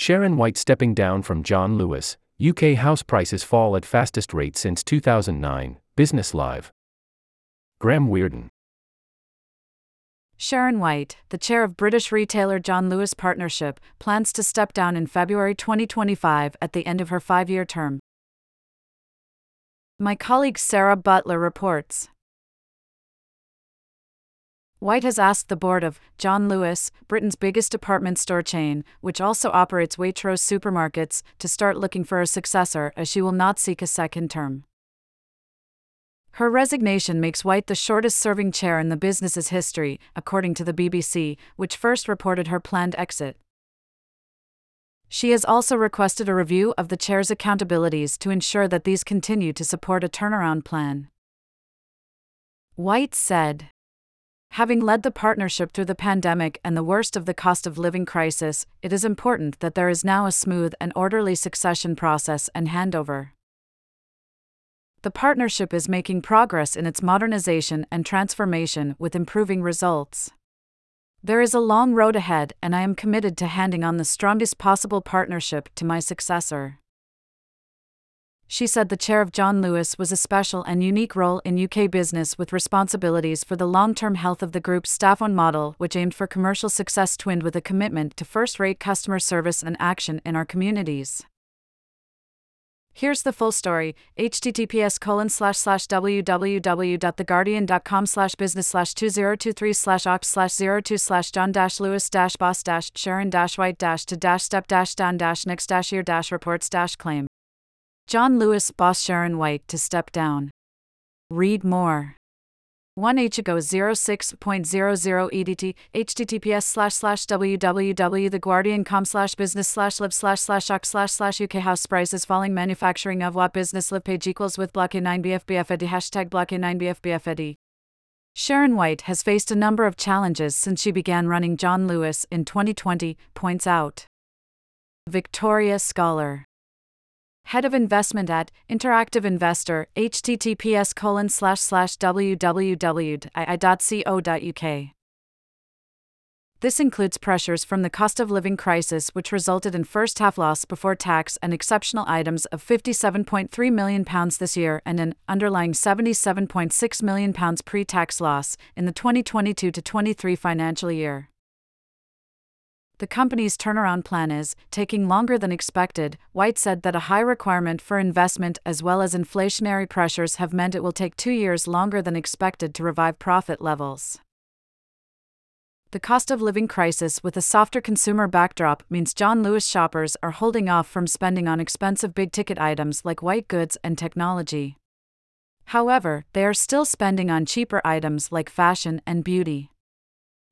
Sharon White stepping down from John Lewis. UK house prices fall at fastest rate since 2009. Business Live. Graeme Wearden. Sharon White, the chair of British retailer John Lewis Partnership, plans to step down in February 2025 at the end of her five year term. My colleague Sarah Butler reports. White has asked the board of John Lewis, Britain's biggest department store chain, which also operates Waitrose supermarkets, to start looking for a successor as she will not seek a second term. Her resignation makes White the shortest serving chair in the business's history, according to the BBC, which first reported her planned exit. She has also requested a review of the chair's accountabilities to ensure that these continue to support a turnaround plan. White said, Having led the partnership through the pandemic and the worst of the cost of living crisis, it is important that there is now a smooth and orderly succession process and handover. The partnership is making progress in its modernization and transformation with improving results. There is a long road ahead, and I am committed to handing on the strongest possible partnership to my successor. She said the chair of John Lewis was a special and unique role in UK business with responsibilities for the long term health of the group's staff on model, which aimed for commercial success twinned with a commitment to first rate customer service and action in our communities. Here's the full story https colon slash slash www.theguardian.com slash business slash 2023 slash ops slash 02 slash john dash lewis dash boss dash sharon dash white dash to dash step dash down dash next dash year dash reports dash claim John Lewis boss Sharon White to step down. Read more. 1H ago 06.00 EDT, https slash slash www.theguardian.com slash business slash live slash slash ox slash slash UK house prices falling manufacturing of what business live page equals with block 9 BFBFED hashtag block 9 BFBFED. Sharon White has faced a number of challenges since she began running John Lewis in 2020, points out. Victoria Scholar head of investment at Interactive Investor, https colon slash slash www.ii.co.uk. This includes pressures from the cost of living crisis, which resulted in first half loss before tax and exceptional items of £57.3 million this year and an underlying £77.6 million pre tax loss in the 2022 23 financial year. The company's turnaround plan is taking longer than expected. White said that a high requirement for investment as well as inflationary pressures have meant it will take two years longer than expected to revive profit levels. The cost of living crisis with a softer consumer backdrop means John Lewis shoppers are holding off from spending on expensive big ticket items like white goods and technology. However, they are still spending on cheaper items like fashion and beauty.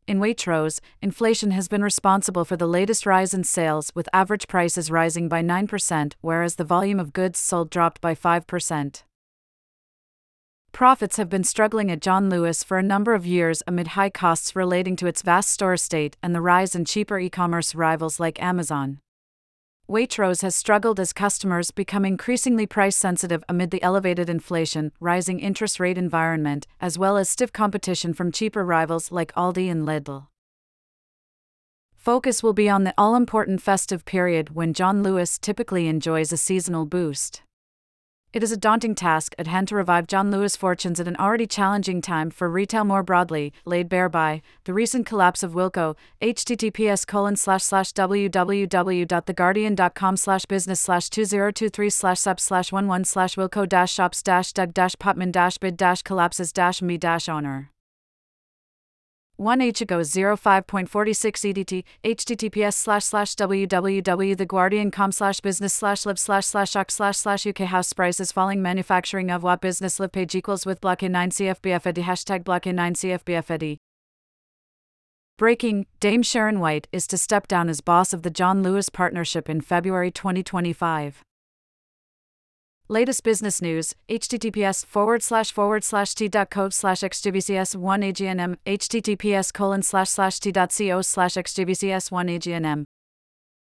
In Waitrose, inflation has been responsible for the latest rise in sales, with average prices rising by 9%, whereas the volume of goods sold dropped by 5%. Profits have been struggling at John Lewis for a number of years amid high costs relating to its vast store estate and the rise in cheaper e commerce rivals like Amazon. Waitrose has struggled as customers become increasingly price sensitive amid the elevated inflation, rising interest rate environment, as well as stiff competition from cheaper rivals like Aldi and Lidl. Focus will be on the all important festive period when John Lewis typically enjoys a seasonal boost. It is a daunting task at hand to revive John Lewis' fortunes at an already challenging time for retail more broadly, laid bare by the recent collapse of Wilko. https www.theguardian.com business slash 2023 slash sub slash 11 slash dash shops dash Doug dash Putman dash bid dash collapses dash me dash owner. 1H ago 05.46 EDT, https slash slash www.theguardian.com slash business slash live slash slash ox slash slash UK house prices falling manufacturing of what business live page equals with block 9 CFBFED hashtag block 9 CFBFED. Breaking, Dame Sharon White is to step down as boss of the John Lewis Partnership in February 2025. Latest business news, https forward slash forward slash t dot code slash xgvcs1 agnm, https colon slash slash t dot co slash xgvcs1 agnm.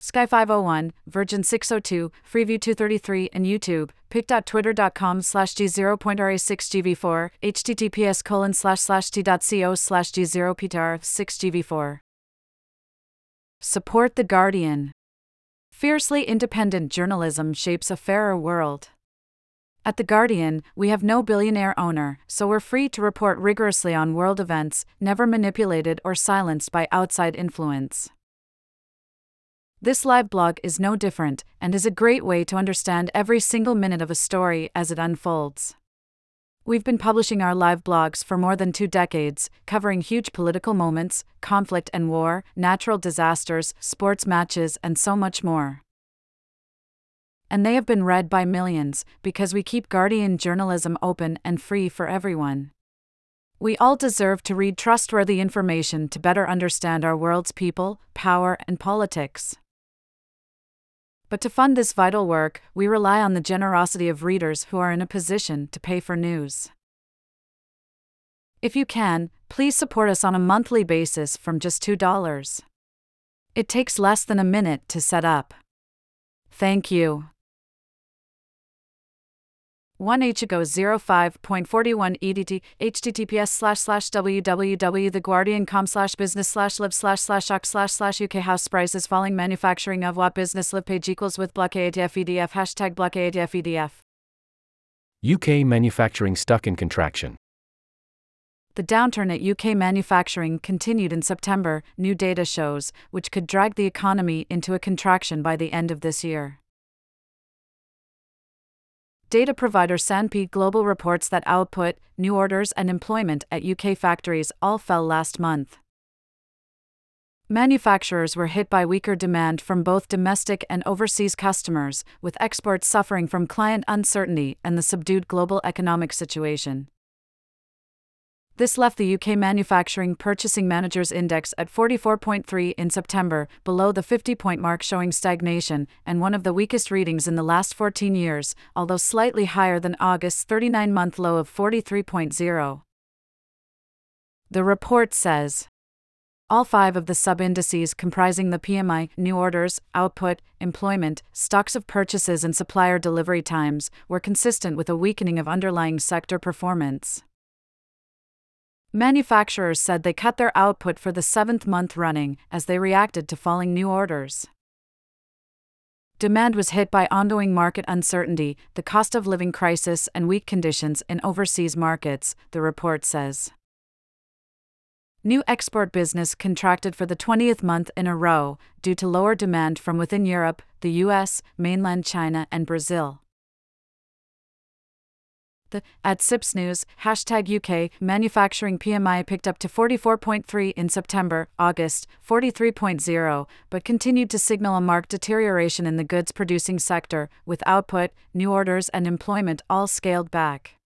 Sky 501, Virgin 602, Freeview 233, and YouTube, pic.twitter.com slash g0.ra6gv4, https colon slash slash t dot co slash g0ptr6gv4. Support the Guardian. Fiercely independent journalism shapes a fairer world. At The Guardian, we have no billionaire owner, so we're free to report rigorously on world events, never manipulated or silenced by outside influence. This live blog is no different, and is a great way to understand every single minute of a story as it unfolds. We've been publishing our live blogs for more than two decades, covering huge political moments, conflict and war, natural disasters, sports matches, and so much more. And they have been read by millions, because we keep Guardian journalism open and free for everyone. We all deserve to read trustworthy information to better understand our world's people, power, and politics. But to fund this vital work, we rely on the generosity of readers who are in a position to pay for news. If you can, please support us on a monthly basis from just $2. It takes less than a minute to set up. Thank you. 1 Ichigo 05.41 EDT https slash slash www.theguardian.com slash business slash live slash slash ox slash slash UK house prices falling manufacturing of what business live page equals with block ADF EDF hashtag block ADF EDF. UK manufacturing stuck in contraction. The downturn at UK manufacturing continued in September, new data shows, which could drag the economy into a contraction by the end of this year. Data provider S&P Global reports that output, new orders, and employment at UK factories all fell last month. Manufacturers were hit by weaker demand from both domestic and overseas customers, with exports suffering from client uncertainty and the subdued global economic situation. This left the UK Manufacturing Purchasing Managers Index at 44.3 in September, below the 50 point mark, showing stagnation, and one of the weakest readings in the last 14 years, although slightly higher than August's 39 month low of 43.0. The report says all five of the sub indices comprising the PMI, new orders, output, employment, stocks of purchases, and supplier delivery times were consistent with a weakening of underlying sector performance. Manufacturers said they cut their output for the seventh month running as they reacted to falling new orders. Demand was hit by ongoing market uncertainty, the cost of living crisis, and weak conditions in overseas markets, the report says. New export business contracted for the 20th month in a row due to lower demand from within Europe, the US, mainland China, and Brazil. The at Sips News hashtag UK manufacturing PMI picked up to 44.3 in September, August 43.0, but continued to signal a marked deterioration in the goods producing sector, with output, new orders, and employment all scaled back.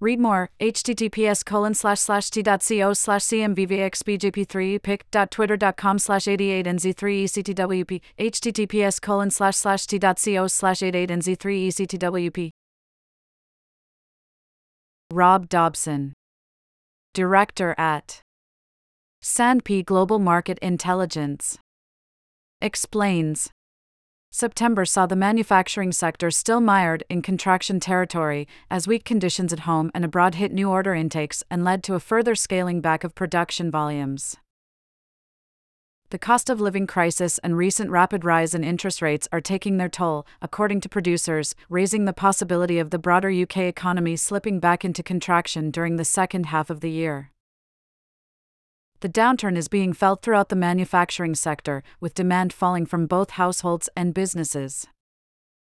Read more, https colon slash slash t.co slash cmvvxbjp3 pic.twitter.com slash 88nz3ectwp, https colon slash slash t.co slash 88nz3ectwp. Rob Dobson, Director at S&P Global Market Intelligence, explains September saw the manufacturing sector still mired in contraction territory as weak conditions at home and abroad hit new order intakes and led to a further scaling back of production volumes. The cost of living crisis and recent rapid rise in interest rates are taking their toll, according to producers, raising the possibility of the broader UK economy slipping back into contraction during the second half of the year. The downturn is being felt throughout the manufacturing sector, with demand falling from both households and businesses.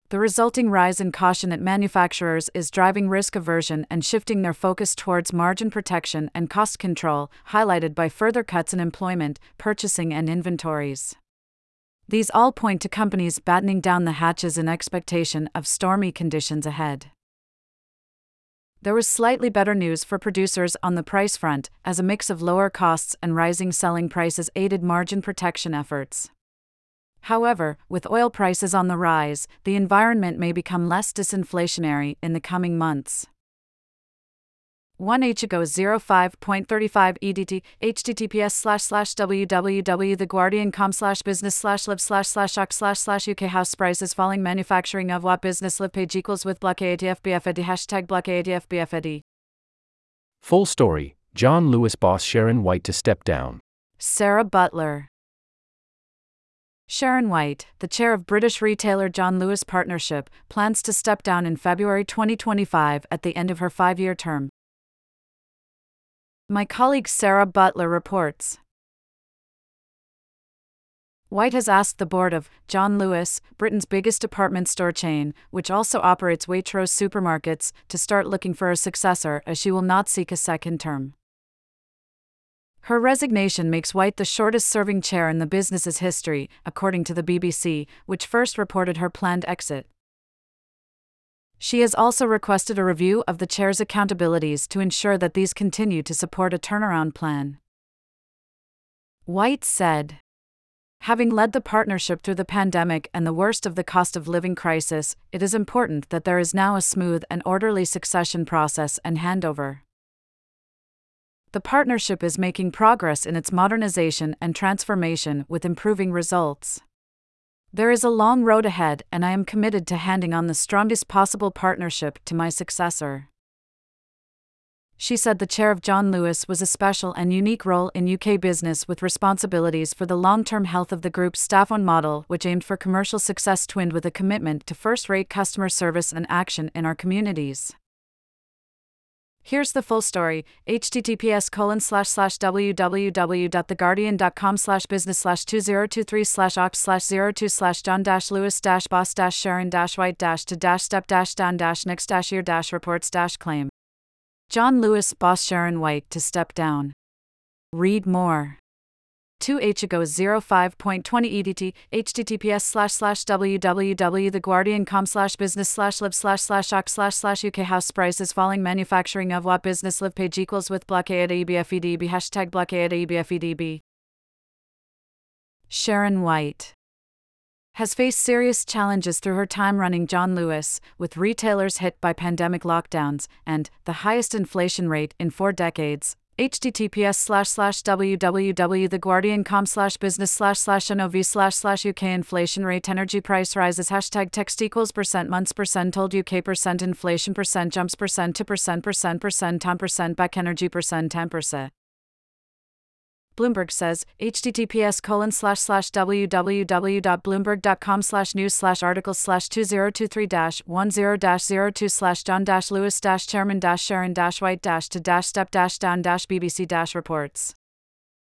The resulting rise in caution at manufacturers is driving risk aversion and shifting their focus towards margin protection and cost control, highlighted by further cuts in employment, purchasing, and inventories. These all point to companies battening down the hatches in expectation of stormy conditions ahead. There was slightly better news for producers on the price front, as a mix of lower costs and rising selling prices aided margin protection efforts. However, with oil prices on the rise, the environment may become less disinflationary in the coming months. 1 Ichigo 05.35 EDT https slash slash www.theguardian.com slash business slash live slash slash ox slash slash UK house prices falling manufacturing of what business live page equals with block ADF BFED hashtag block ADF BFED. Full story John Lewis boss Sharon White to step down. Sarah Butler Sharon White, the chair of British retailer John Lewis Partnership, plans to step down in February 2025 at the end of her five year term. My colleague Sarah Butler reports. White has asked the board of John Lewis, Britain's biggest department store chain, which also operates Waitrose supermarkets, to start looking for a successor as she will not seek a second term. Her resignation makes White the shortest serving chair in the business's history, according to the BBC, which first reported her planned exit. She has also requested a review of the chair's accountabilities to ensure that these continue to support a turnaround plan. White said, Having led the partnership through the pandemic and the worst of the cost of living crisis, it is important that there is now a smooth and orderly succession process and handover. The partnership is making progress in its modernization and transformation with improving results. There is a long road ahead, and I am committed to handing on the strongest possible partnership to my successor. She said the chair of John Lewis was a special and unique role in UK business with responsibilities for the long term health of the group's staff on model, which aimed for commercial success twinned with a commitment to first rate customer service and action in our communities. Here's the full story. https colon slash slash www.theguardian.com slash business slash 2023 slash ox slash 02 slash john dash lewis dash boss dash sharon dash white dash to dash step dash down dash next dash year dash reports dash claim. John Lewis boss Sharon White to step down. Read more. 2H ago 05.20 EDT, https slash slash www.theguardian.com slash business slash live slash slash ox slash slash UK house prices falling manufacturing of what business live page equals with blockade EBFEDB hashtag blockade EBFEDB. Sharon White has faced serious challenges through her time running John Lewis, with retailers hit by pandemic lockdowns and the highest inflation rate in four decades, https slash slash www.theguardian.com slash business slash slash nov slash slash uk inflation rate energy price rises. Hashtag text equals percent months percent told uk percent inflation percent jumps percent to percent percent percent 10 percent back energy percent 10 percent Bloomberg says, https colon slash slash www.bloomberg.com slash news slash articles slash 2023 dash 10 dash 02 slash John Lewis chairman Sharon White to step down BBC reports.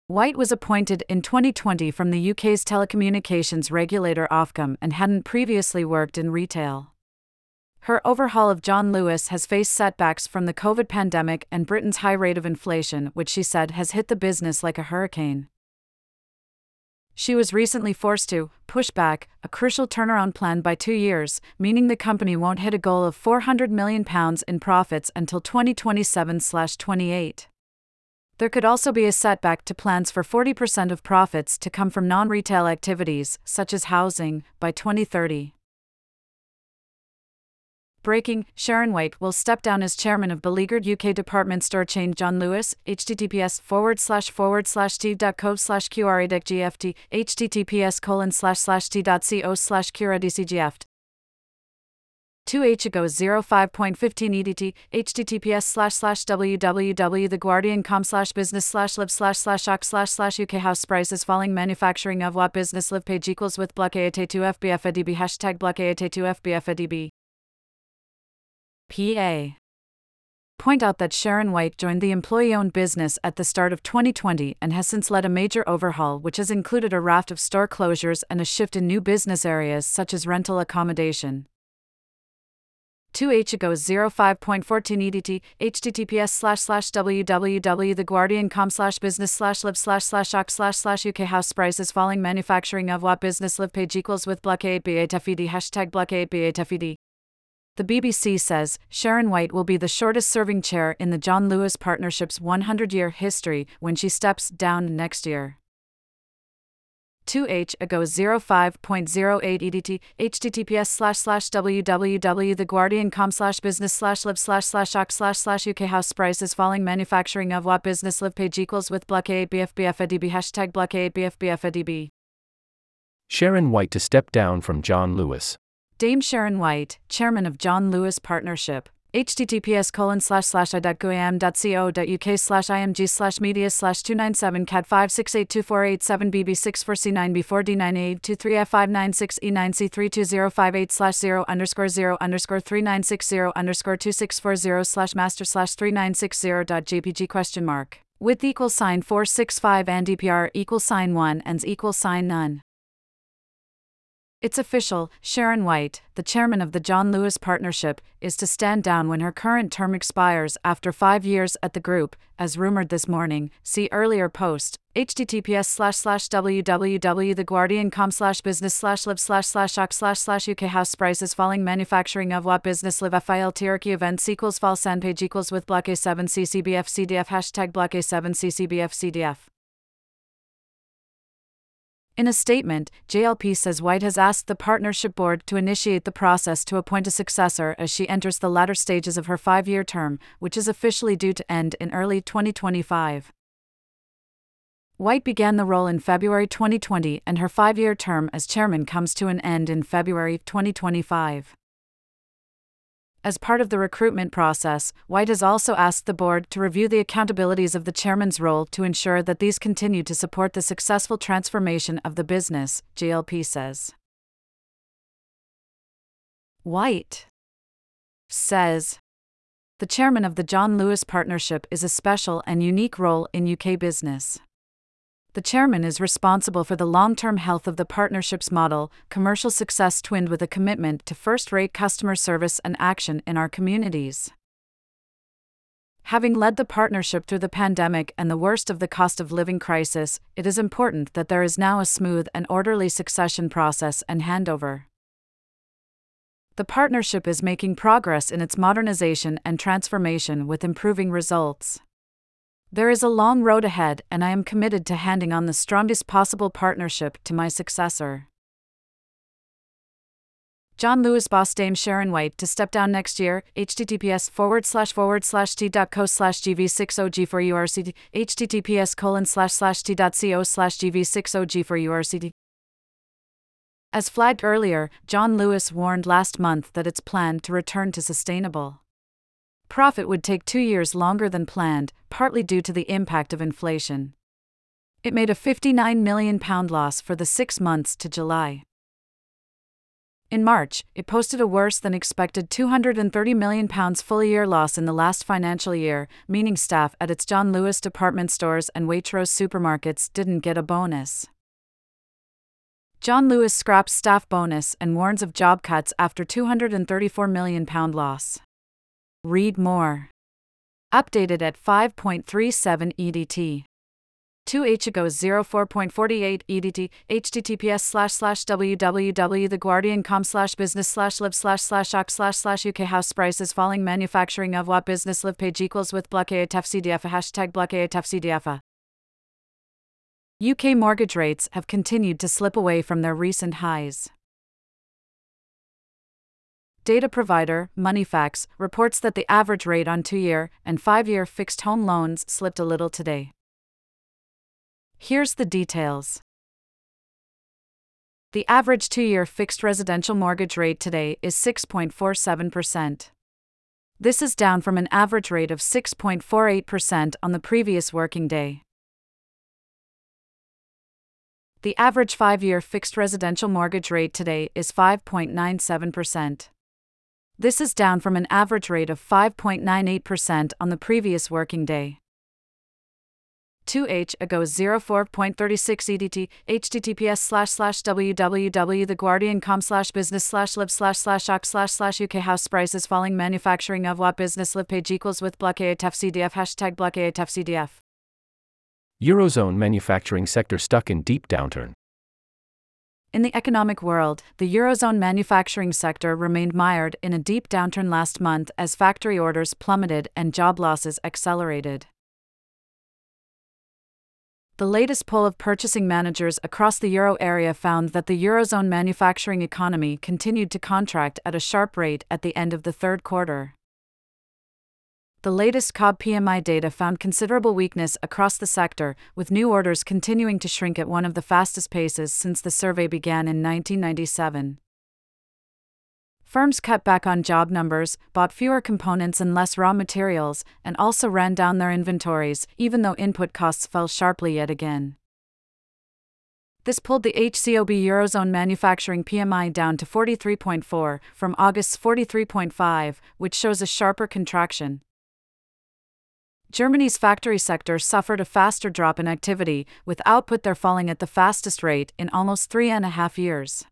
White was appointed in 2020 from the UK's telecommunications regulator Ofcom and hadn't previously worked in retail. Her overhaul of John Lewis has faced setbacks from the COVID pandemic and Britain's high rate of inflation, which she said has hit the business like a hurricane. She was recently forced to push back a crucial turnaround plan by two years, meaning the company won't hit a goal of £400 million in profits until 2027 28. There could also be a setback to plans for 40% of profits to come from non retail activities, such as housing, by 2030. Breaking Sharon White will step down as chairman of beleaguered UK department store chain John Lewis. HTTPS forward slash forward slash t.co slash QRADEC HTTPS colon slash slash t.co slash QRADCGFT. 2H ago 05.15 EDT, https slash slash www.theguardian.com slash business slash live slash slash ox slash slash UK house prices falling manufacturing of what business live page equals with block AAT2 FBF hashtag block AAT2 FBF PA. Point out that Sharon White joined the employee owned business at the start of 2020 and has since led a major overhaul, which has included a raft of store closures and a shift in new business areas such as rental accommodation. 2H ago 05.14 EDT, https slash slash www.theguardian.com slash business slash live slash slash ox slash slash UK house prices falling manufacturing of what business live page equals with blockade B8FED hashtag blockade B8FED. The BBC says Sharon White will be the shortest serving chair in the John Lewis Partnership's 100 year history when she steps down next year. 2H ago 05.08 EDT, https slash slash www.theguardian.com slash business slash live slash slash ox slash slash UK house prices falling manufacturing of what business live page equals with blockade BFBFADB hashtag blockade BFBFADB. Sharon White to step down from John Lewis. Dame Sharon White, chairman of John Lewis Partnership, https colon slash slash i.goam.co.uk slash img slash media slash 297 cat 5682487 bb64c9b4 d9823f596e9c32058 slash 0 underscore 0 underscore 3960 underscore 2640 slash master slash 3960.jpg question mark with equal sign 465 and DPR equal sign 1 and equal sign none. It's official, Sharon White, the chairman of the John Lewis Partnership, is to stand down when her current term expires after five years at the group, as rumored this morning. See earlier post. https slash slash www.theguardian.com slash business slash live slash slash ox slash slash UK house prices falling manufacturing of what business live FIL hierarchy events equals fall sand page equals with block A7 CCBF CDF hashtag block A7 CCBF CDF. In a statement, JLP says White has asked the partnership board to initiate the process to appoint a successor as she enters the latter stages of her five year term, which is officially due to end in early 2025. White began the role in February 2020, and her five year term as chairman comes to an end in February 2025. As part of the recruitment process, White has also asked the board to review the accountabilities of the chairman's role to ensure that these continue to support the successful transformation of the business, JLP says. White says The chairman of the John Lewis Partnership is a special and unique role in UK business. The chairman is responsible for the long term health of the partnership's model, commercial success twinned with a commitment to first rate customer service and action in our communities. Having led the partnership through the pandemic and the worst of the cost of living crisis, it is important that there is now a smooth and orderly succession process and handover. The partnership is making progress in its modernization and transformation with improving results. There is a long road ahead, and I am committed to handing on the strongest possible partnership to my successor. John Lewis boss Dame Sharon White to step down next year. https forward slash forward slash t.co slash gv60g for urct https colon slash slash t.co slash gv60g for urct as flagged earlier, John Lewis warned last month that its planned to return to sustainable profit would take two years longer than planned, partly due to the impact of inflation. It made a £59 million loss for the six months to July. In March, it posted a worse than expected £230 million full year loss in the last financial year, meaning staff at its John Lewis department stores and Waitrose supermarkets didn't get a bonus. John Lewis scraps staff bonus and warns of job cuts after £234 million loss. Read more. Updated at 5.37 EDT. 2H goes 04.48 EDT, https slash slash www.theguardian.com slash business slash live slash slash ox slash slash UK house prices falling manufacturing of what business live page equals with block CDF hashtag block CDF. UK mortgage rates have continued to slip away from their recent highs. Data provider, Moneyfacts, reports that the average rate on two year and five year fixed home loans slipped a little today. Here's the details. The average two year fixed residential mortgage rate today is 6.47%. This is down from an average rate of 6.48% on the previous working day. The average five year fixed residential mortgage rate today is 5.97%. This is down from an average rate of 5.98% on the previous working day. 2H ago 04.36 EDT, https slash slash www.theguardian.com slash business slash live slash slash ox slash slash UK house prices falling manufacturing of what business live page equals with block CDF hashtag block CDF. Eurozone manufacturing sector stuck in deep downturn. In the economic world, the Eurozone manufacturing sector remained mired in a deep downturn last month as factory orders plummeted and job losses accelerated. The latest poll of purchasing managers across the euro area found that the Eurozone manufacturing economy continued to contract at a sharp rate at the end of the third quarter. The latest COB PMI data found considerable weakness across the sector, with new orders continuing to shrink at one of the fastest paces since the survey began in 1997. Firms cut back on job numbers, bought fewer components and less raw materials, and also ran down their inventories, even though input costs fell sharply yet again. This pulled the HCOB Eurozone manufacturing PMI down to 43.4 from August's 43.5, which shows a sharper contraction. Germany's factory sector suffered a faster drop in activity, with output there falling at the fastest rate in almost three and a half years.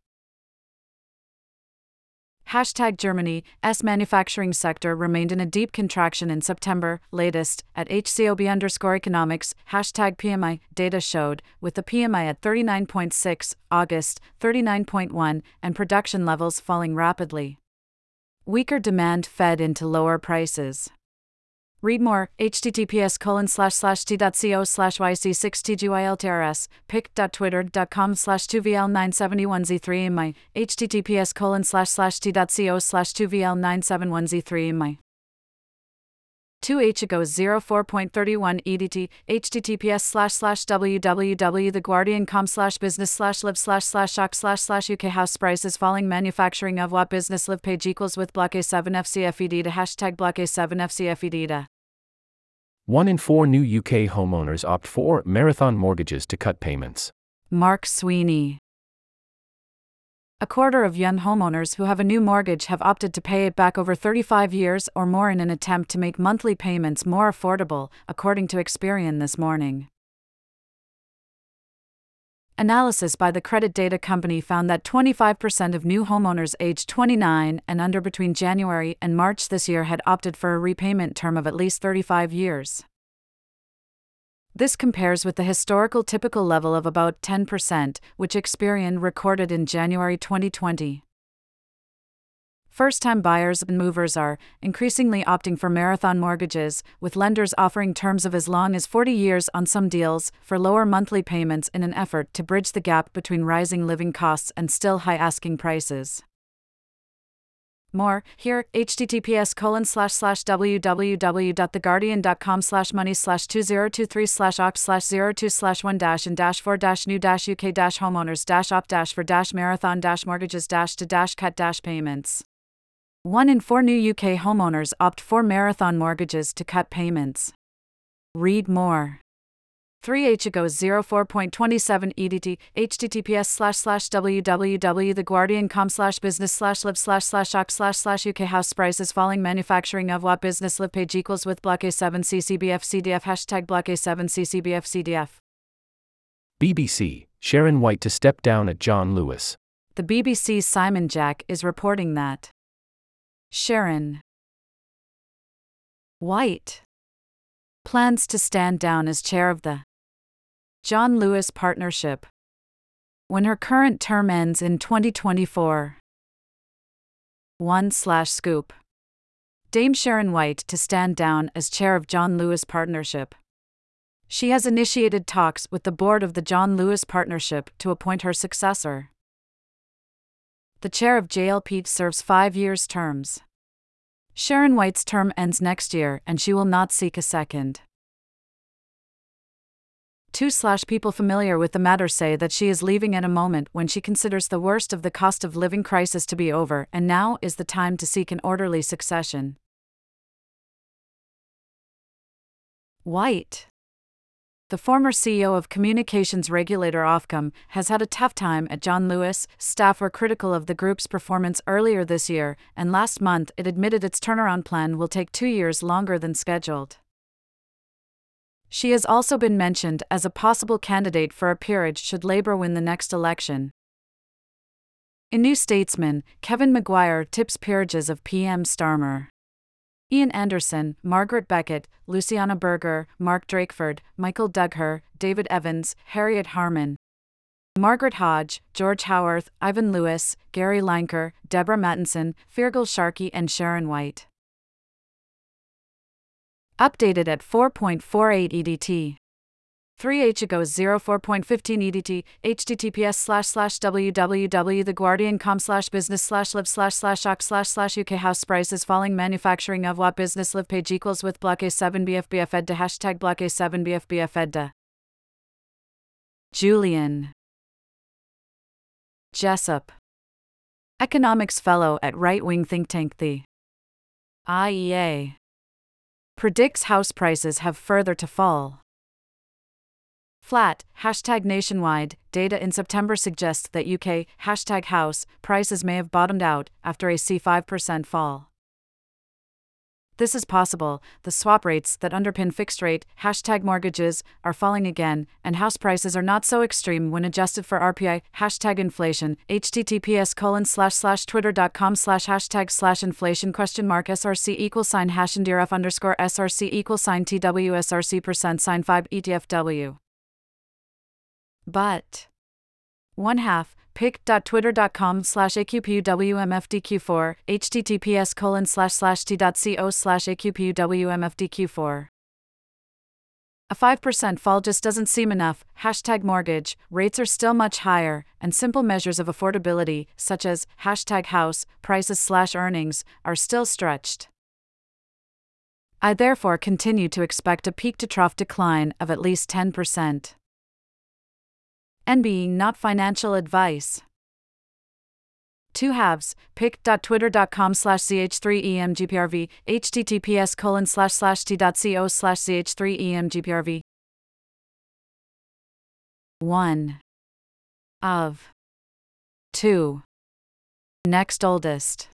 Hashtag Germany, S manufacturing sector remained in a deep contraction in September, latest, at HCOB underscore economics, hashtag PMI, data showed, with the PMI at 39.6, August, 39.1, and production levels falling rapidly. Weaker demand fed into lower prices. Read more, https colon slash slash t.co slash yc6tgyltrs, pic.twitter.com slash 2vl971z3my, https colon slash slash t.co slash 2vl971z3my. 2h ago 04.31 edt https slash slash www.theguardian.com slash business slash live slash slash shock slash slash uk house prices falling manufacturing of what business live page equals with block a7 fcfed to hashtag block a7 fcfed to One in four new UK homeowners opt for marathon mortgages to cut payments. Mark Sweney a quarter of young homeowners who have a new mortgage have opted to pay it back over 35 years or more in an attempt to make monthly payments more affordable, according to Experian this morning. Analysis by the credit data company found that 25% of new homeowners aged 29 and under between January and March this year had opted for a repayment term of at least 35 years. This compares with the historical typical level of about 10%, which Experian recorded in January 2020. First time buyers and movers are increasingly opting for marathon mortgages, with lenders offering terms of as long as 40 years on some deals for lower monthly payments in an effort to bridge the gap between rising living costs and still high asking prices. More, here, https colon slash slash www.theguardian.com slash money slash 2023 slash opt slash 02 slash 1 dash and dash 4 dash new dash UK dash homeowners dash opt dash for dash marathon dash mortgages dash to dash cut dash payments. One in four new UK homeowners opt for marathon mortgages to cut payments. Read more. 3H ago 04.27 EDT, https slash slash www.theguardian.com slash business slash live slash slash ox slash slash UK house prices falling manufacturing of what business live page equals with block A7 CCBF CDF hashtag block A7 CCBF CDF. BBC, Sharon White to step down at John Lewis. The BBC's Simon Jack is reporting that Sharon White plans to stand down as chair of the John Lewis Partnership. When her current term ends in 2024. 1 slash scoop. Dame Sharon White to stand down as chair of John Lewis Partnership. She has initiated talks with the board of the John Lewis Partnership to appoint her successor. The chair of JLP serves five years terms. Sharon White's term ends next year and she will not seek a second. 2 slash people familiar with the matter say that she is leaving at a moment when she considers the worst of the cost of living crisis to be over and now is the time to seek an orderly succession. White the former CEO of communications regulator Ofcom has had a tough time at John Lewis. Staff were critical of the group's performance earlier this year, and last month it admitted its turnaround plan will take two years longer than scheduled. She has also been mentioned as a possible candidate for a peerage should Labour win the next election. In New Statesman, Kevin Maguire tips peerages of PM Starmer. Ian Anderson, Margaret Beckett, Luciana Berger, Mark Drakeford, Michael Dugher, David Evans, Harriet Harman, Margaret Hodge, George Howarth, Ivan Lewis, Gary Lineker, Deborah Mattinson, Feargal Sharkey, and Sharon White updated at 4.48 EDT. 3H ago 04.15 EDT, https slash slash www.theguardian.com slash business slash live slash slash ox slash slash UK house prices falling manufacturing of what business live page equals with block A7 BFBF ed to hashtag block A7 BFBF ed to. Julian Jessop Economics fellow at right wing think tank The IEA predicts house prices have further to fall. Flat, hashtag nationwide, data in September suggests that UK, hashtag house, prices may have bottomed out after a C5% fall. This is possible. The swap rates that underpin fixed rate hashtag mortgages are falling again, and house prices are not so extreme when adjusted for RPI hashtag inflation. HTTPS colon slash slash twitter.com slash hashtag slash inflation question mark SRC equal sign hash and underscore SRC equal sign TWSRC percent sign 5 ETFW. But one half pic.twitter.com slash aqpuwmfdq4 https colon slash slash t.co slash aqpuwmfdq4 a 5% fall just doesn't seem enough. Hashtag mortgage, rates are still much higher, and simple measures of affordability, such as hashtag house, prices slash earnings, are still stretched. I therefore continue to expect a peak to trough decline of at least 10% and being not financial advice. Two halves, pic.twitter.com slash ch3emgprv, https colon slash slash t.co slash ch3emgprv. 1. Of. 2. Next oldest.